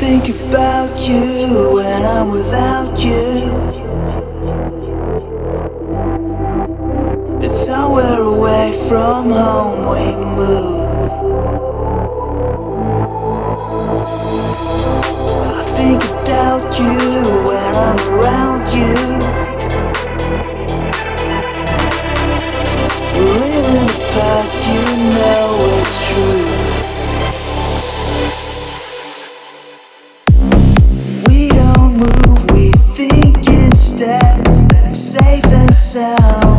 think about you when I'm without you. It's somewhere away from home we move. We